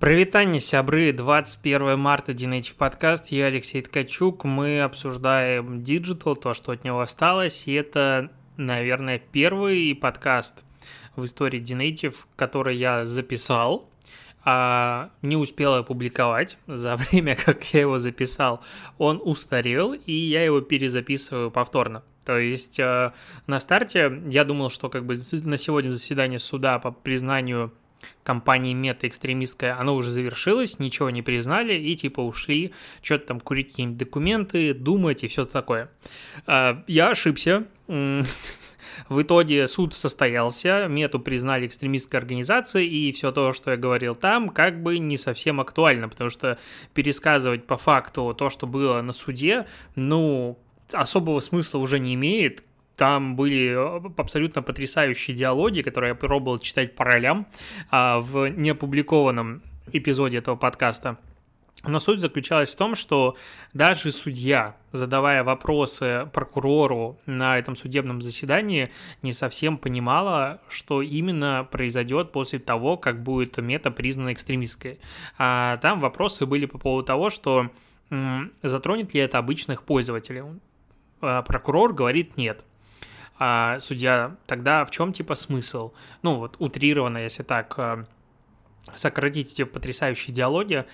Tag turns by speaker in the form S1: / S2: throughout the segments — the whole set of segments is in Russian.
S1: Прывітанне, сябры, 21 марта, Dnative подкаст, я Алексей Ткачук, мы обсуждаем digital, то, что от него осталось, и это, наверное, первый подкаст в истории Dnative, который я записал, а не успел опубликовать за время, как я его записал, он устарел, и я его перезаписываю повторно. То есть э, на старте я думал, что как бы на сегодня заседание суда по признанию компании Мета экстремистская, оно уже завершилось, ничего не признали и типа ушли что-то там курить какие-нибудь документы, думать и все такое. А, я ошибся. В итоге суд состоялся, мету признали экстремистской организацией, и все то, что я говорил там, как бы не совсем актуально, потому что пересказывать по факту то, что было на суде, ну, особого смысла уже не имеет, там были э, абсолютно потрясающие диалоги, которые я пробовал читать по ролям а, в неопубликованном эпизоде этого подкаста. Но суть заключалась в том, что даже судья, задавая вопросы прокурору на этом судебном заседании, не совсем понимала, что именно произойдет после того, как будет мета признана экстремистской. А там вопросы были по поводу того, что затронет ли это обычных пользователей. А прокурор говорит нет а судья, тогда в чем типа смысл? Ну вот утрированно, если так э, сократить эти потрясающие диалоги,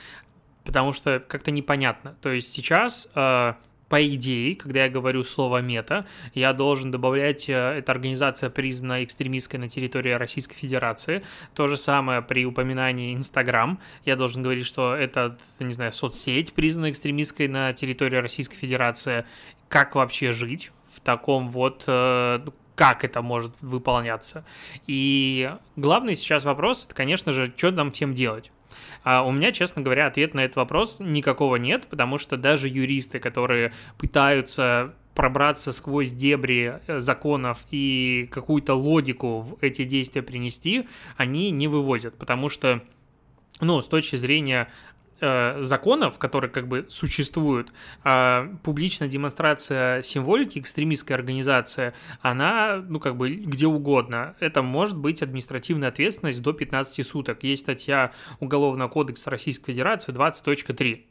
S1: потому что как-то непонятно. То есть сейчас э, по идее, когда я говорю слово мета, я должен добавлять, э, эта организация признана экстремистской на территории Российской Федерации. То же самое при упоминании Инстаграм. Я должен говорить, что это, не знаю, соцсеть признана экстремистской на территории Российской Федерации. Как вообще жить в таком вот э, как это может выполняться. И главный сейчас вопрос, это, конечно же, что нам всем делать. А у меня, честно говоря, ответ на этот вопрос никакого нет, потому что даже юристы, которые пытаются пробраться сквозь дебри э, законов и какую-то логику в эти действия принести, они не вывозят, потому что ну, с точки зрения э, законов, которые как бы существуют, э, публичная демонстрация символики экстремистской организации, она, ну, как бы где угодно. Это может быть административная ответственность до 15 суток. Есть статья Уголовного кодекса Российской Федерации 20.3.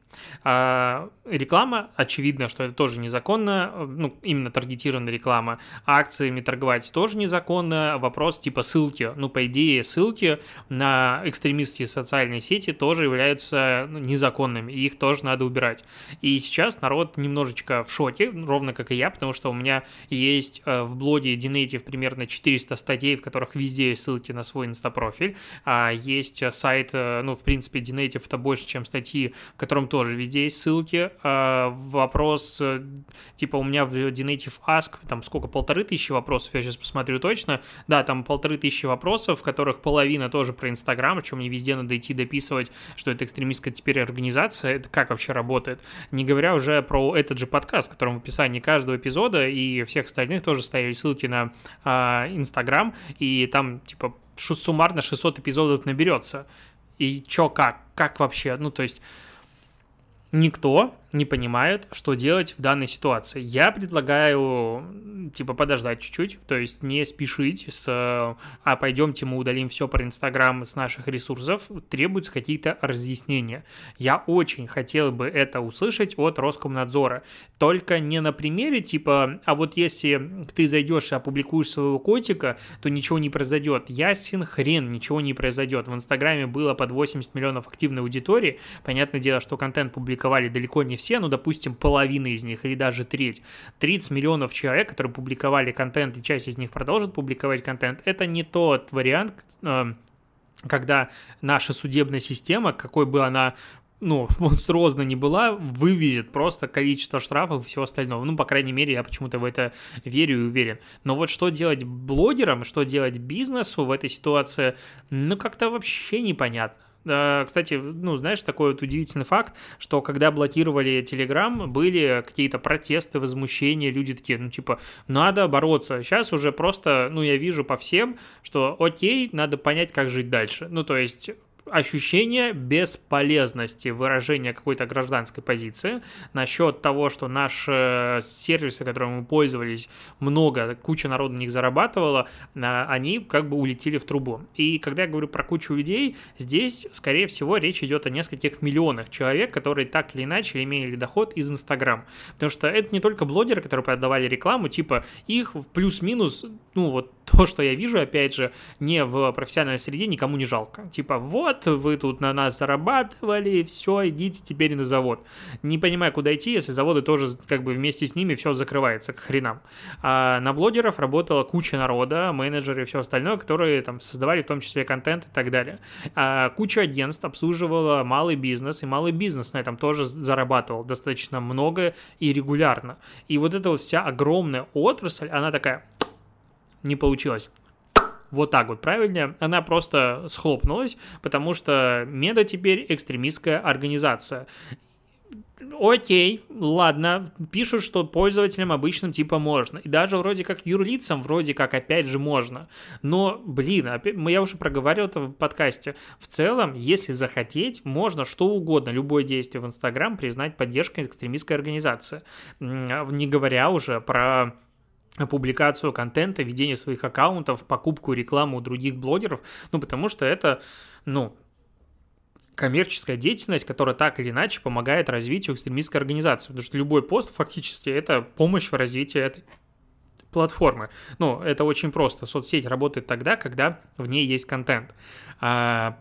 S1: А, реклама, очевидно, что это тоже незаконно, ну, именно таргетированная реклама. Акциями торговать тоже незаконно. Вопрос типа ссылки. Ну, по идее, ссылки на экстремистские социальные сети тоже являются ну, незаконными, и их тоже надо убирать. И сейчас народ немножечко в шоке, ровно как и я, потому что у меня есть э, в блоге Dinative примерно 400 статей, в которых везде есть ссылки на свой инстапрофиль. А есть сайт, э, ну, в принципе, Dinative это больше, чем статьи, в котором тоже тоже везде есть ссылки. А, вопрос, э, типа у меня в Donative Ask, там сколько, полторы тысячи вопросов, я сейчас посмотрю точно. Да, там полторы тысячи вопросов, в которых половина тоже про Инстаграм, чем мне везде надо идти дописывать, что это экстремистская теперь организация, это как вообще работает. Не говоря уже про этот же подкаст, в котором в описании каждого эпизода и всех остальных тоже ставили ссылки на а, Инстаграм, и там, типа, суммарно 600 эпизодов наберется. И чё, как? Как вообще? Ну, то есть никто не понимает, что делать в данной ситуации. Я предлагаю, типа, подождать чуть-чуть, то есть не спешить с «а пойдемте мы удалим все про Инстаграм с наших ресурсов», требуются какие-то разъяснения. Я очень хотел бы это услышать от Роскомнадзора, только не на примере, типа, а вот если ты зайдешь и опубликуешь своего котика, то ничего не произойдет. Ясен хрен, ничего не произойдет. В Инстаграме было под 80 миллионов активной аудитории, понятное дело, что контент публиковали далеко не все, ну, допустим, половина из них или даже треть. 30 миллионов человек, которые публиковали контент, и часть из них продолжит публиковать контент, это не тот вариант, э, когда наша судебная система, какой бы она ну, монструозно не была, вывезет просто количество штрафов и всего остального. Ну, по крайней мере, я почему-то в это верю и уверен. Но вот что делать блогерам, что делать бизнесу в этой ситуации, ну, как-то вообще непонятно. Кстати, ну, знаешь, такой вот удивительный факт, что когда блокировали Telegram, были какие-то протесты, возмущения, люди такие, ну, типа, надо бороться. Сейчас уже просто, ну, я вижу по всем, что окей, надо понять, как жить дальше. Ну, то есть ощущение бесполезности выражения какой-то гражданской позиции насчет того, что наши сервисы, которыми мы пользовались, много, куча народа на них зарабатывала, а, они как бы улетели в трубу. И когда я говорю про кучу людей, здесь, скорее всего, речь идет о нескольких миллионах человек, которые так или иначе имели доход из Инстаграм. Потому что это не только блогеры, которые продавали рекламу, типа их в плюс-минус, ну вот то, что я вижу, опять же, не в профессиональной среде, никому не жалко. Типа, вот, вы тут на нас зарабатывали, все, идите теперь на завод. Не понимаю, куда идти, если заводы тоже как бы вместе с ними все закрывается к хренам. А на блогеров работала куча народа, менеджеры и все остальное, которые там создавали в том числе контент и так далее. А куча агентств обслуживала малый бизнес, и малый бизнес на этом тоже зарабатывал достаточно много и регулярно. И вот эта вот вся огромная отрасль, она такая не получилось вот так вот правильнее, она просто схлопнулась, потому что Меда теперь экстремистская организация. Окей, ладно, пишут, что пользователям обычным типа можно. И даже вроде как юрлицам вроде как опять же можно. Но, блин, опять, я уже проговаривал это в подкасте. В целом, если захотеть, можно что угодно, любое действие в Инстаграм признать поддержкой экстремистской организации. Не говоря уже про публикацию контента, ведение своих аккаунтов, покупку рекламу у других блогеров, ну, потому что это, ну, коммерческая деятельность, которая так или иначе помогает развитию экстремистской организации, потому что любой пост фактически это помощь в развитии этой платформы. Ну, это очень просто. Соцсеть работает тогда, когда в ней есть контент. А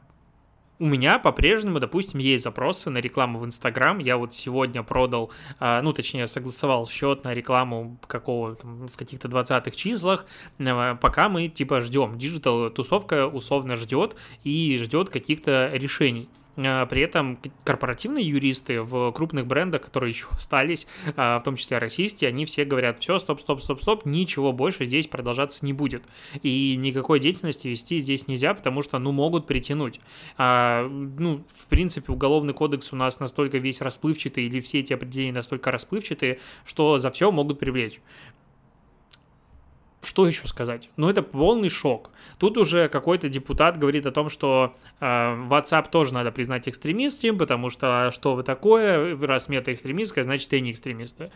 S1: у меня по-прежнему, допустим, есть запросы на рекламу в Инстаграм. Я вот сегодня продал, а, ну, точнее, согласовал счет на рекламу какого там, в каких-то 20-х числах, э, пока мы, типа, ждем. digital-тусовка условно ждет и ждет каких-то решений. А, при этом корпоративные юристы в крупных брендах, которые еще остались, а, в том числе российские, они все говорят, все, стоп, стоп, стоп, стоп, ничего больше здесь продолжаться не будет. И никакой деятельности вести здесь нельзя, потому что, ну, могут притянуть. А, ну, в принципе, уголовный кодекс у нас настолько весь расплывчатый, или все эти определения настолько расплывчатые, что за все могут привлечь. Что еще сказать? Ну, это полный шок. Тут уже какой-то депутат говорит о том, что э, WhatsApp тоже надо признать экстремистским, потому что что вы такое, раз мета экстремистская, значит и не экстремисты.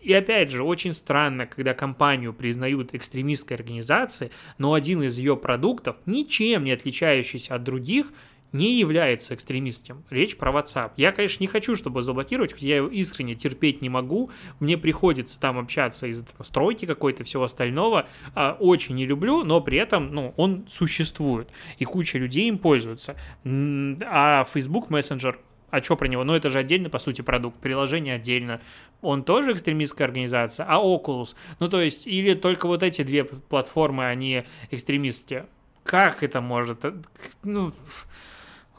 S1: И опять же, очень странно, когда компанию признают экстремистской организацией, но один из ее продуктов, ничем не отличающийся от других, не является экстремистом. Речь про WhatsApp. Я, конечно, не хочу, чтобы заблокировать, я его искренне терпеть не могу. Мне приходится там общаться из стройки какой-то, всего остального. А, очень не люблю, но при этом ну, он существует. И куча людей им пользуются. А Facebook Messenger а что про него? Ну, это же отдельно, по сути, продукт, приложение отдельно. Он тоже экстремистская организация, а Oculus? Ну, то есть, или только вот эти две платформы, они экстремистские? Как это может? Ну,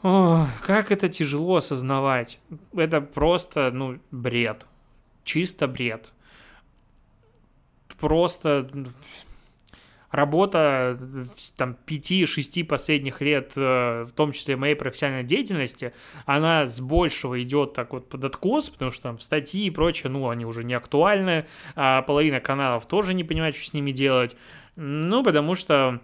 S1: о, как это тяжело осознавать. Это просто, ну, бред. Чисто бред. Просто работа там 5-6 последних лет, э, в том числе моей профессиональной деятельности, она с большего идет так вот под откос, потому что там статьи и прочее, ну, они уже не актуальны, а половина каналов тоже не понимает, что с ними делать. Ну, потому что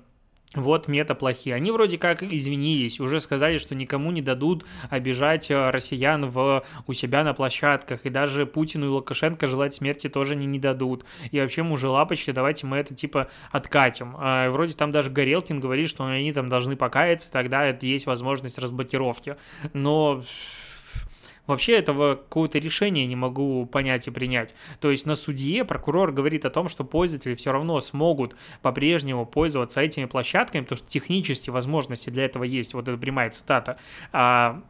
S1: вот мета плохие. Они вроде как извинились, уже сказали, что никому не дадут обижать э, россиян в, у себя на площадках, и даже Путину и Лукашенко желать смерти тоже не, не дадут. И вообще мужи лапочки, давайте мы это типа откатим. А, вроде там даже Горелкин говорит, что они там должны покаяться, тогда это есть возможность разблокировки. Но Вообще этого какого-то решения не могу понять и принять. То есть на судье прокурор говорит о том, что пользователи все равно смогут по-прежнему пользоваться этими площадками, потому что технические возможности для этого есть. Вот это прямая цитата. А,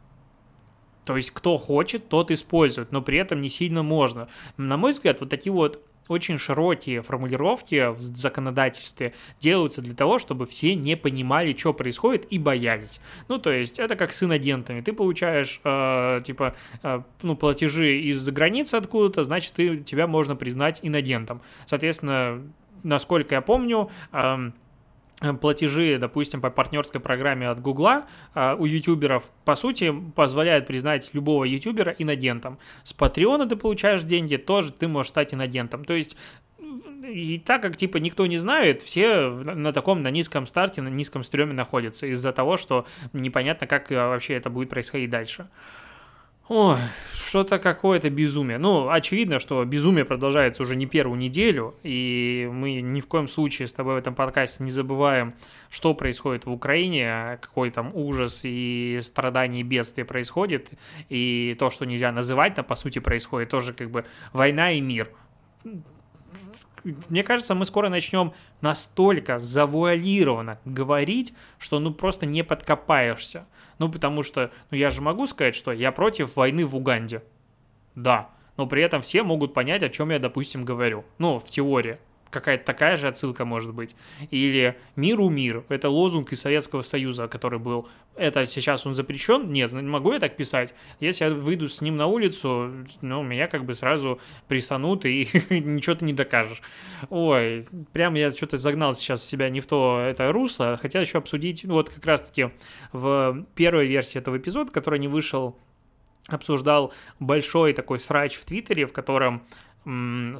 S1: то есть кто хочет, тот использует, но при этом не сильно можно. На мой взгляд, вот такие вот очень широкие формулировки в законодательстве делаются для того, чтобы все не понимали, что происходит и боялись. Ну, то есть это как с иногентами. Ты получаешь, э, типа, э, ну, платежи из-за границы откуда-то, значит, ты, тебя можно признать иногентом. Соответственно, насколько я помню, Э, платежи, допустим, по партнерской программе от Гугла э, у ютуберов, по сути, позволяют признать любого ютубера иногентом. С Патреона ты получаешь деньги, тоже ты можешь стать иногентом. То есть и так как, типа, никто не знает, все на таком, на низком старте, на низком стреме находятся из-за того, что непонятно, как э, вообще это будет происходить дальше. Ой, что-то какое-то безумие. Ну, очевидно, что безумие продолжается уже не первую неделю, и мы ни в коем случае с тобой в этом подкасте не забываем, что происходит в Украине, какой там ужас и страдания и бедствия происходит, и то, что нельзя называть, но по сути происходит тоже как бы война и мир мне кажется, мы скоро начнем настолько завуалированно говорить, что ну просто не подкопаешься. Ну потому что, ну я же могу сказать, что я против войны в Уганде. Да, но при этом все могут понять, о чем я, допустим, говорю. Ну, в теории какая-то такая же отсылка может быть. Или «Миру мир» — это лозунг из Советского Союза, который был. Это сейчас он запрещен? Нет, не могу я так писать. Если я выйду с ним на улицу, ну, меня как бы сразу прессанут, и ничего ты не докажешь. Ой, прям я что-то загнал сейчас себя не в то это русло. Хотел еще обсудить, ну, вот как раз-таки в первой версии этого эпизода, который не вышел обсуждал большой такой срач в Твиттере, в котором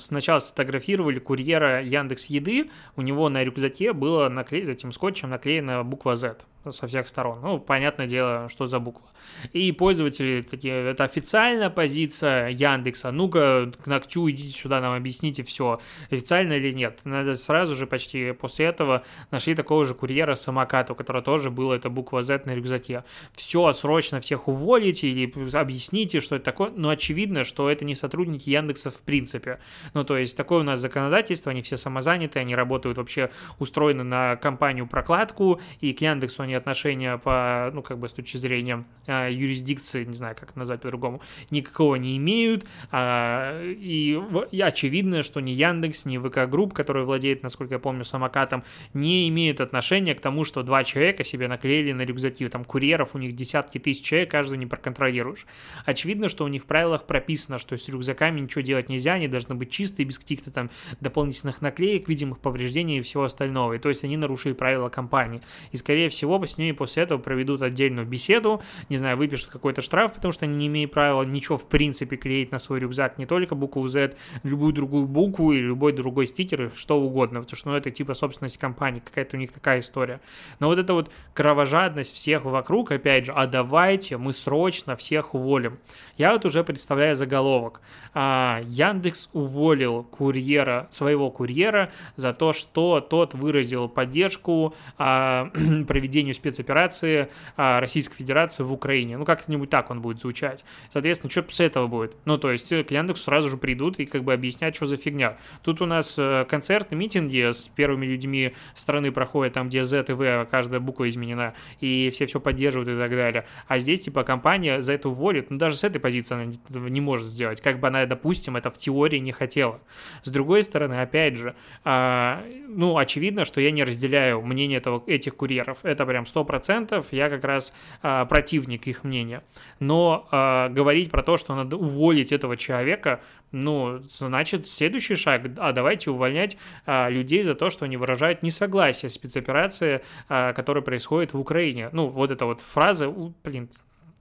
S1: сначала сфотографировали курьера Яндекс Еды, у него на рюкзаке было наклеено этим скотчем наклеена буква Z со всех сторон. Ну, понятное дело, что за буква. И пользователи такие, это официальная позиция Яндекса, ну-ка к ногтю идите сюда, нам объясните все, официально или нет. Надо сразу же почти после этого нашли такого же курьера самоката, у которого тоже была эта буква Z на рюкзаке. Все, срочно всех уволите или объясните, что это такое. Но очевидно, что это не сотрудники Яндекса в принципе. Ну, то есть, такое у нас законодательство, они все самозаняты, они работают вообще устроены на компанию прокладку, и к Яндексу они отношения по, ну, как бы с точки зрения э, юрисдикции, не знаю, как назвать по-другому, никакого не имеют. Э, и, и очевидно, что ни Яндекс, ни ВК Групп, который владеет, насколько я помню, самокатом, не имеют отношения к тому, что два человека себе наклеили на рюкзаки. Там курьеров у них десятки тысяч человек, каждого не проконтролируешь. Очевидно, что у них в правилах прописано, что с рюкзаками ничего делать нельзя, они должны быть чистые, без каких-то там дополнительных наклеек, видимых повреждений и всего остального. И то есть они нарушили правила компании. И, скорее всего, с ними после этого проведут отдельную беседу, не знаю, выпишут какой-то штраф, потому что они не имеют права ничего в принципе клеить на свой рюкзак, не только букву Z, любую другую букву или любой другой стикер, что угодно, потому что ну, это типа собственность компании, какая-то у них такая история. Но вот эта вот кровожадность всех вокруг, опять же, а давайте мы срочно всех уволим. Я вот уже представляю заголовок. А, Яндекс уволил курьера, своего курьера за то, что тот выразил поддержку а, проведению спецоперации а, Российской Федерации в Украине. Ну, как-нибудь так он будет звучать. Соответственно, что с этого будет? Ну, то есть к Яндексу сразу же придут и как бы объяснять, что за фигня. Тут у нас э, концерты, митинги с первыми людьми страны проходят, там, где Z и V, каждая буква изменена, и все все поддерживают и так далее. А здесь, типа, компания за это уволит. Ну, даже с этой позиции она не, не может сделать. Как бы она, допустим, это в теории не хотела. С другой стороны, опять же, а, ну, очевидно, что я не разделяю мнение этого, этих курьеров. Это прям 100%, я как раз а, противник их мнения. Но а, говорить про то, что надо уволить этого человека, ну, значит, следующий шаг, а давайте увольнять а, людей за то, что они выражают несогласие с спецоперацией, а, которая происходит в Украине. Ну, вот эта вот фраза, блин,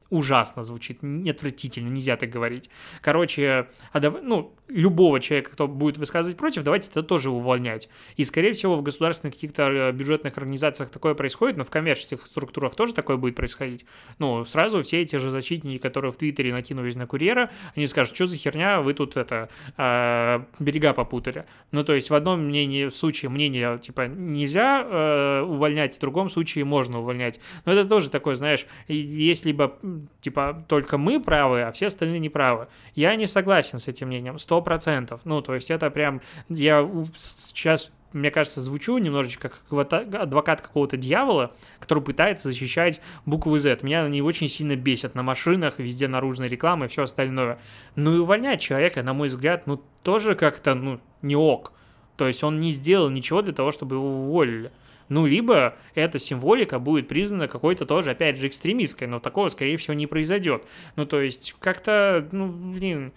S1: ужасно звучит, отвратительно, нельзя так говорить. Короче, а ну, любого человека, кто будет высказывать против, давайте это тоже увольнять. И, скорее всего, в государственных каких-то э, бюджетных организациях такое происходит, но в коммерческих структурах тоже такое будет происходить. Ну, сразу все эти же защитники, которые в Твиттере накинулись на курьера, они скажут, что за херня, вы тут это, э, берега попутали. Ну, то есть в одном мнении, в случае мнения, типа, нельзя э, увольнять, в другом случае можно увольнять. Но это тоже такое, знаешь, есть либо, типа, только мы правы, а все остальные не правы. Я не согласен с этим мнением, 100%. Ну, то есть это прям, я сейчас мне кажется, звучу немножечко как адвокат какого-то дьявола, который пытается защищать буквы Z. Меня они очень сильно бесят на машинах, везде наружная реклама и все остальное. Ну и увольнять человека, на мой взгляд, ну тоже как-то, ну, не ок. То есть он не сделал ничего для того, чтобы его уволили. Ну, либо эта символика будет признана какой-то тоже, опять же, экстремистской, но такого, скорее всего, не произойдет. Ну, то есть, как-то, ну, блин,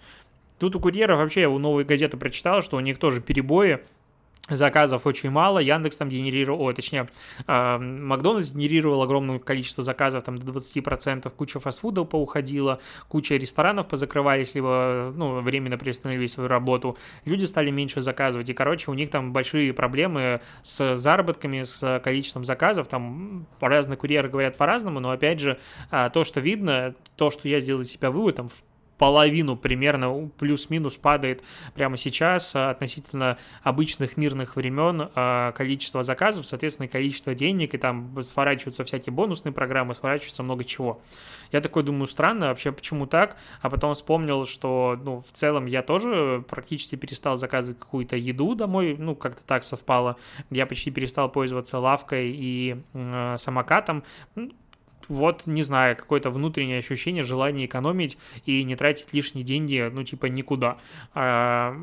S1: Тут у курьеров вообще я у новой газеты прочитал, что у них тоже перебои заказов очень мало, Яндекс там генерировал, о, точнее, э, Макдональдс генерировал огромное количество заказов, там до 20%, куча фастфудов поуходила, куча ресторанов позакрывались, либо, ну, временно приостановили свою работу, люди стали меньше заказывать, и, короче, у них там большие проблемы с заработками, с количеством заказов, там разные курьеры говорят по-разному, но, опять же, э, то, что видно, то, что я сделал для себя вывод, там, в половину примерно плюс-минус падает прямо сейчас а, относительно обычных мирных времен а, количество заказов, соответственно, количество денег, и там сворачиваются всякие бонусные программы, сворачивается много чего. Я такой думаю, странно, вообще почему так? А потом вспомнил, что, ну, в целом я тоже практически перестал заказывать какую-то еду домой, ну, как-то так совпало. Я почти перестал пользоваться лавкой и э, самокатом вот, не знаю, какое-то внутреннее ощущение, желание экономить и не тратить лишние деньги, ну, типа, никуда. А,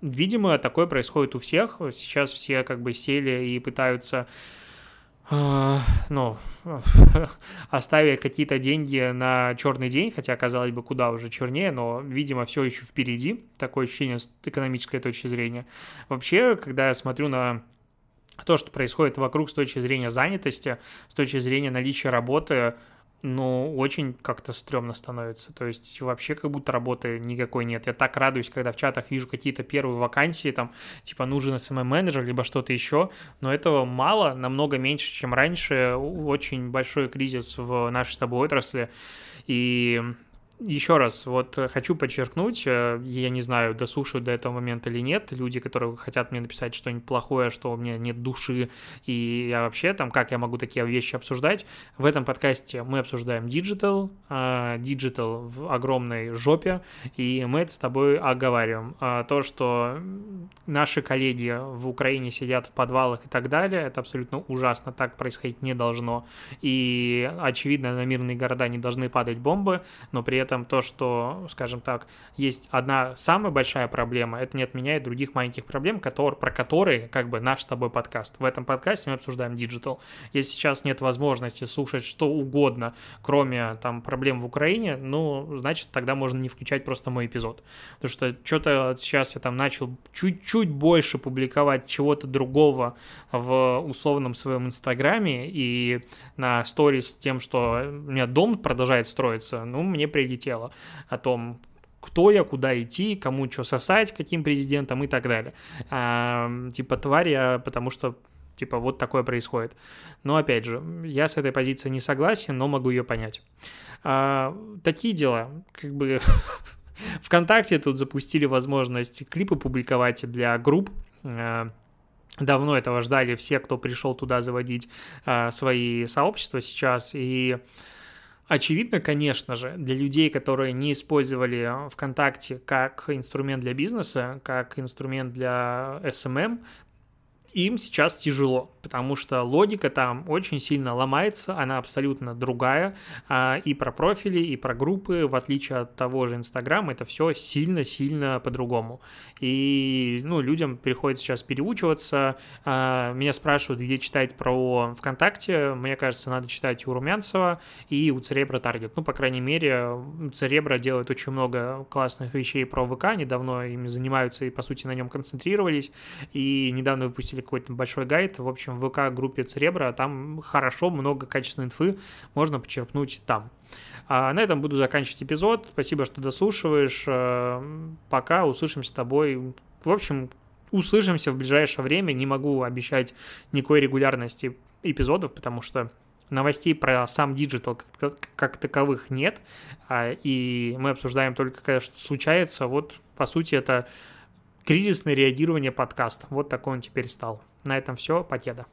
S1: видимо, такое происходит у всех. Сейчас все как бы сели и пытаются а, ну, оставив какие-то деньги на черный день, хотя, казалось бы, куда уже чернее, но, видимо, все еще впереди, такое ощущение с экономической точки зрения. Вообще, когда я смотрю на то, что происходит вокруг с точки зрения занятости, с точки зрения наличия работы, ну, очень как-то стрёмно становится. То есть вообще как будто работы никакой нет. Я так радуюсь, когда в чатах вижу какие-то первые вакансии, там, типа, нужен SMM-менеджер, либо что-то еще, но этого мало, намного меньше, чем раньше. Очень большой кризис в нашей с тобой отрасли, и еще раз, вот э, хочу подчеркнуть, э, я не знаю, дослушают до этого момента или нет, люди, которые хотят мне написать что-нибудь плохое, что у меня нет души, и я вообще там, как я могу такие вещи обсуждать, в этом подкасте мы обсуждаем digital, digital в огромной жопе, и мы это с тобой оговариваем. А то, что наши коллеги в Украине сидят в подвалах и так далее, это абсолютно ужасно, так происходить не должно, и очевидно, на мирные города не должны падать бомбы, но при этом этом то, что, скажем так, есть одна самая большая проблема, это не отменяет других маленьких проблем, которые, про которые как бы наш с тобой подкаст. В этом подкасте мы обсуждаем digital. Если сейчас нет возможности слушать что угодно, кроме там проблем в Украине, ну, значит, тогда можно не включать просто мой эпизод. Потому что что-то сейчас я там начал чуть-чуть больше публиковать чего-то другого в условном своем инстаграме и на сторис с тем, что у меня дом продолжает строиться, ну, мне прилетит тело, о том, кто я, куда идти, кому что сосать, каким президентом и так далее. А, типа тварь я, потому что типа вот такое происходит. Но опять же, я с этой позиции не согласен, но могу ее понять. А, такие дела, как бы ВКонтакте тут запустили возможность клипы публиковать для групп. А, давно этого ждали все, кто пришел туда заводить а, свои сообщества сейчас, и Очевидно, конечно же, для людей, которые не использовали ВКонтакте как инструмент для бизнеса, как инструмент для SMM, им сейчас тяжело, потому что логика там очень сильно ломается, она абсолютно другая, а, и про профили, и про группы, в отличие от того же Инстаграма, это все сильно-сильно по-другому. И, ну, людям приходится сейчас переучиваться, а, меня спрашивают, где читать про ВКонтакте, мне кажется, надо читать у Румянцева и у Церебра Таргет, ну, по крайней мере, Церебра делает очень много классных вещей про ВК, недавно ими занимаются и, по сути, на нем концентрировались, и недавно выпустили какой-то большой гайд, в общем, в ВК-группе Церебра, там хорошо, много качественной инфы можно почерпнуть там. А на этом буду заканчивать эпизод. Спасибо, что дослушиваешь. Э, пока, услышимся с тобой. В общем, услышимся в ближайшее время. Не могу обещать никакой регулярности эпизодов, потому что новостей про сам digital как, как таковых нет, а, и мы обсуждаем только, когда что случается. Вот, по сути, это Кризисное реагирование подкаст. Вот такой он теперь стал. На этом все. Покеда.